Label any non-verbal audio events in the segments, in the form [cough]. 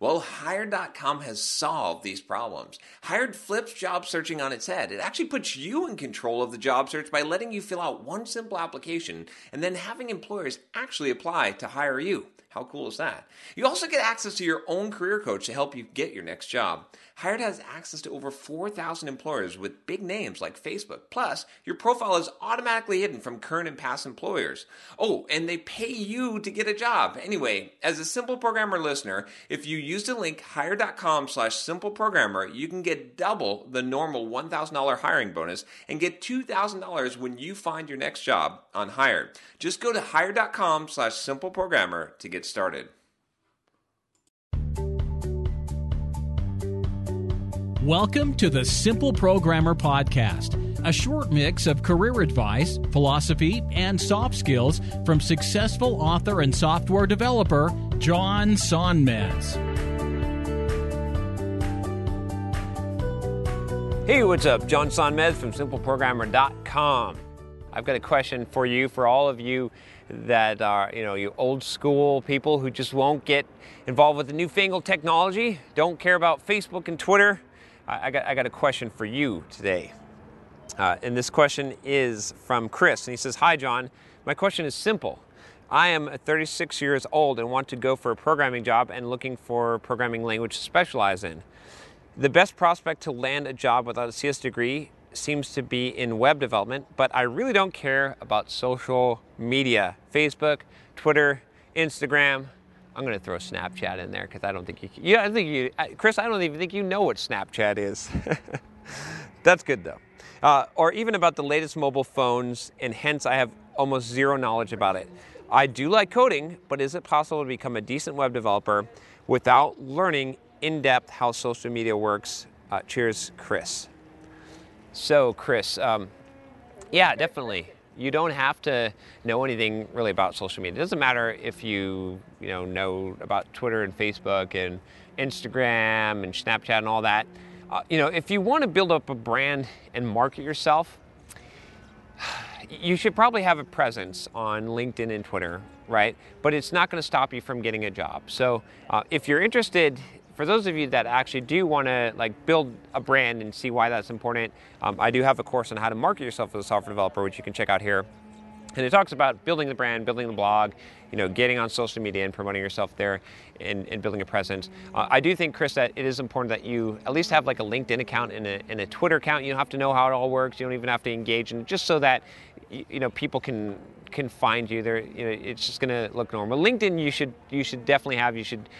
Well, Hired.com has solved these problems. Hired flips job searching on its head. It actually puts you in control of the job search by letting you fill out one simple application and then having employers actually apply to hire you. How cool is that? You also get access to your own career coach to help you get your next job. Hired has access to over 4,000 employers with big names like Facebook. Plus, your profile is automatically hidden from current and past employers. Oh, and they pay you to get a job. Anyway, as a Simple Programmer listener, if you use the link hired.com slash simpleprogrammer, you can get double the normal $1,000 hiring bonus and get $2,000 when you find your next job on Hired. Just go to hired.com slash simpleprogrammer to get started. Welcome to the Simple Programmer Podcast, a short mix of career advice, philosophy, and soft skills from successful author and software developer John Sonmez. Hey, what's up? John Sonmez from simpleprogrammer.com. I've got a question for you, for all of you that are, you know, you old school people who just won't get involved with the newfangled technology, don't care about Facebook and Twitter. I, I got, I got a question for you today. Uh, and this question is from Chris, and he says, Hi, John. My question is simple. I am 36 years old and want to go for a programming job and looking for programming language to specialize in. The best prospect to land a job without a CS degree seems to be in web development, but I really don't care about social media Facebook, Twitter, Instagram. I'm going to throw Snapchat in there because I don't think you. Can, yeah, I think you, Chris. I don't even think you know what Snapchat is. [laughs] That's good though. Uh, or even about the latest mobile phones, and hence I have almost zero knowledge about it. I do like coding, but is it possible to become a decent web developer without learning in depth how social media works? Uh, cheers, Chris. So, Chris, um, yeah, definitely. You don't have to know anything really about social media. It doesn't matter if you, you know, know about Twitter and Facebook and Instagram and Snapchat and all that. Uh, you know, if you want to build up a brand and market yourself, you should probably have a presence on LinkedIn and Twitter, right? But it's not going to stop you from getting a job. So, uh, if you're interested for those of you that actually do want to like build a brand and see why that's important, um, I do have a course on how to market yourself as a software developer, which you can check out here. And it talks about building the brand, building the blog, you know, getting on social media and promoting yourself there and, and building a presence. Uh, I do think, Chris, that it is important that you at least have like a LinkedIn account and a, and a Twitter account. You don't have to know how it all works. You don't even have to engage in it, just so that you, you know people can can find you. There, you know, it's just going to look normal. LinkedIn, you should you should definitely have. You should.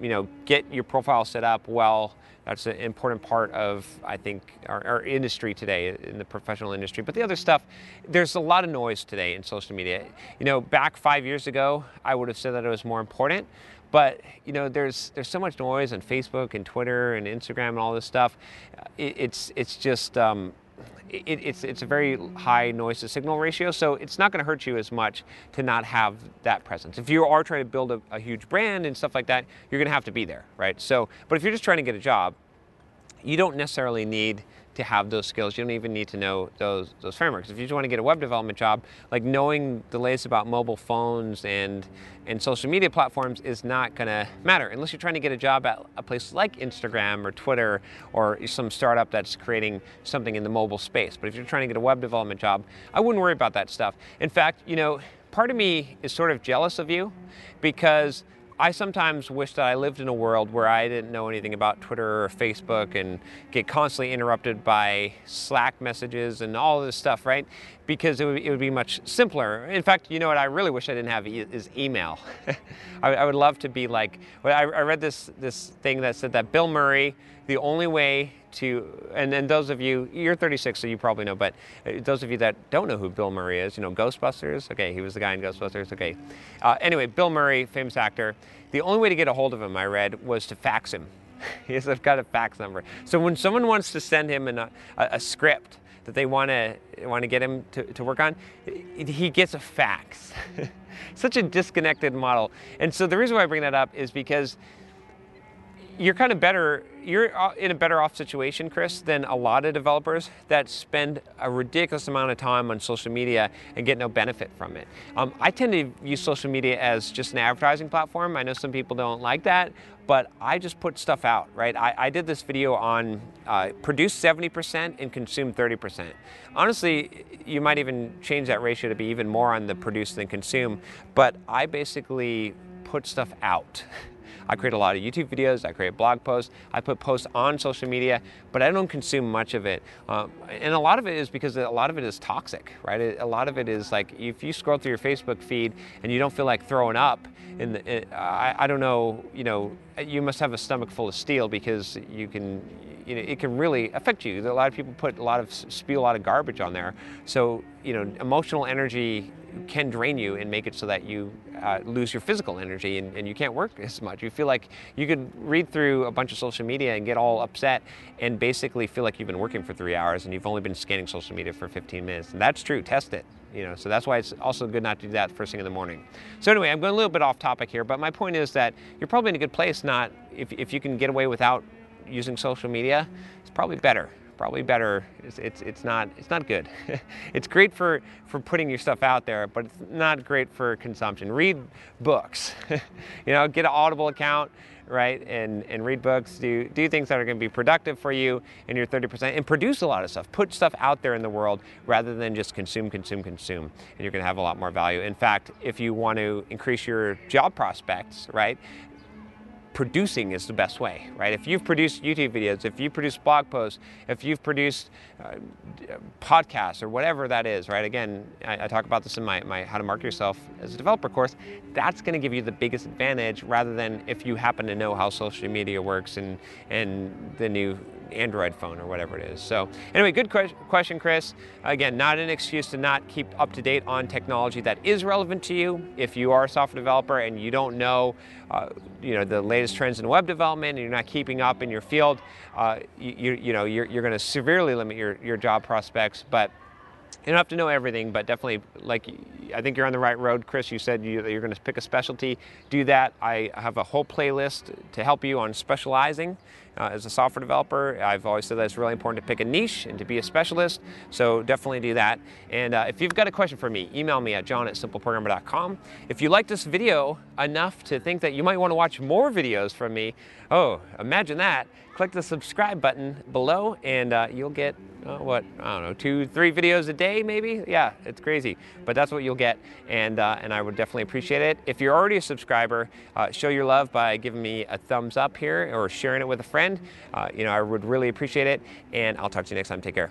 You know, get your profile set up well. That's an important part of, I think, our, our, industry today, in the professional industry. But the other stuff, there's a lot of noise today in social media. You know, back five years ago, I would have said that it was more important. But you know, there's there's so much noise on Facebook and Twitter and Instagram and all this stuff. It, it's it's just um, it, it's it's a very high noise to signal ratio, so it's not going to hurt you as much to not have that presence. If you are trying to build a, a huge brand and stuff like that, you're going to have to be there, right? So, but if you're just trying to get a job, you don't necessarily need to have those skills. You don't even need to know those those frameworks. If you just want to get a web development job, like knowing the latest about mobile phones and and social media platforms is not going to matter unless you're trying to get a job at a place like Instagram or Twitter or some startup that's creating something in the mobile space. But if you're trying to get a web development job, I wouldn't worry about that stuff. In fact, you know, part of me is sort of jealous of you because I sometimes wish that I lived in a world where I didn't know anything about Twitter or Facebook and get constantly interrupted by Slack messages and all this stuff, right? Because it would, it would be much simpler. In fact, you know what I really wish I didn't have e- is email. [laughs] I, I, would love to be like, I, I read this, this thing that said that Bill Murray, the only way to, and then those of you, you're 36, so you probably know, but uh, those of you that don't know who Bill Murray is, you know, Ghostbusters, okay, he was the guy in Ghostbusters, okay. Uh, anyway, Bill Murray, famous actor, the only way to get a hold of him, I read, was to fax him. [laughs] yes, I've got a fax number. So when someone wants to send him a, a, a script that they want to want to get him to, to work on, he gets a fax. [laughs] Such a disconnected model. And so the reason why I bring that up is because you're kind of better you're uh, in a better off situation chris than a lot of developers that spend a ridiculous amount of time on social media and get no benefit from it. Um, i tend to use social media as just an advertising platform. I know some people don't like that but i just put stuff out right? I, I did this video on uh, produce 70% and consume 30% honestly you might even change that ratio to be even more on the produce than consume but i basically put stuff out [laughs] I create a lot of YouTube videos, I create blog posts, I put posts on social media, but I don't consume much of it. Um, and a lot of it is because a lot of it is toxic, right? A lot of it is like if you scroll through your Facebook feed and you don't feel like throwing up, in the, it, I, I don't know, you know, you must have a stomach full of steel because you can, you know, it can really affect you. A lot of people put a lot of spew a lot of garbage on there. So you know, emotional energy can drain you and make it so that you uh, lose your physical energy and, and, you can't work as much. You feel like you could read through a bunch of social media and get all upset and basically feel like you've been working for three hours and you've only been scanning social media for 15 minutes. And that's true. Test it. You know, so that's why it's also good not to do that first thing in the morning. So anyway, I'm going a little bit off topic here, but my point is that you're probably in a good place. Not if if you can get away without using social media, it's probably better probably better. It's, it's, it's, not, it's not good. [laughs] it's great for, for putting your stuff out there, but it's not great for consumption. Read books, [laughs] you know, get an Audible account, right? And, and read books, do, do things that are gonna be productive for you in your 30% and produce a lot of stuff. Put stuff out there in the world rather than just consume, consume, consume. And you're gonna have a lot more value. In fact, if you want to increase your job prospects, right? Producing is the best way, right? If you've produced YouTube videos, if you produce blog posts, if you've produced uh, podcasts or whatever that is, right? Again, I, I, talk about this in my, my How to Market Yourself as a Developer course. That's going to give you the biggest advantage rather than if you happen to know how social media works and, and the new Android phone or whatever it is. So anyway, good question, Chris. Again, not an excuse to not keep up to date on technology that is relevant to you. If you are a software developer and you don't know, uh, you know, the latest trends in web development and you're not keeping up in your field, uh, you, you, know, you're, you're going to severely limit your, your job prospects. But you don't have to know everything, but definitely, like, I think you're on the right road, Chris. You said you, are going to pick a specialty. Do that. I have a whole playlist to help you on specializing uh, as a software developer. I've always said that it's really important to pick a niche and to be a specialist, so definitely do that. And uh, if you've got a question for me, email me at john at simpleprogrammer.com. If you like this video enough to think that you might want to watch more videos from me, oh, imagine that. Click the subscribe button below and uh, you'll get uh, what I don't know, two, three videos a day, maybe. Yeah, it's crazy, but that's what you'll get, and uh, and I would definitely appreciate it. If you're already a subscriber, uh, show your love by giving me a thumbs up here or sharing it with a friend. Uh, you know, I would really appreciate it, and I'll talk to you next time. Take care.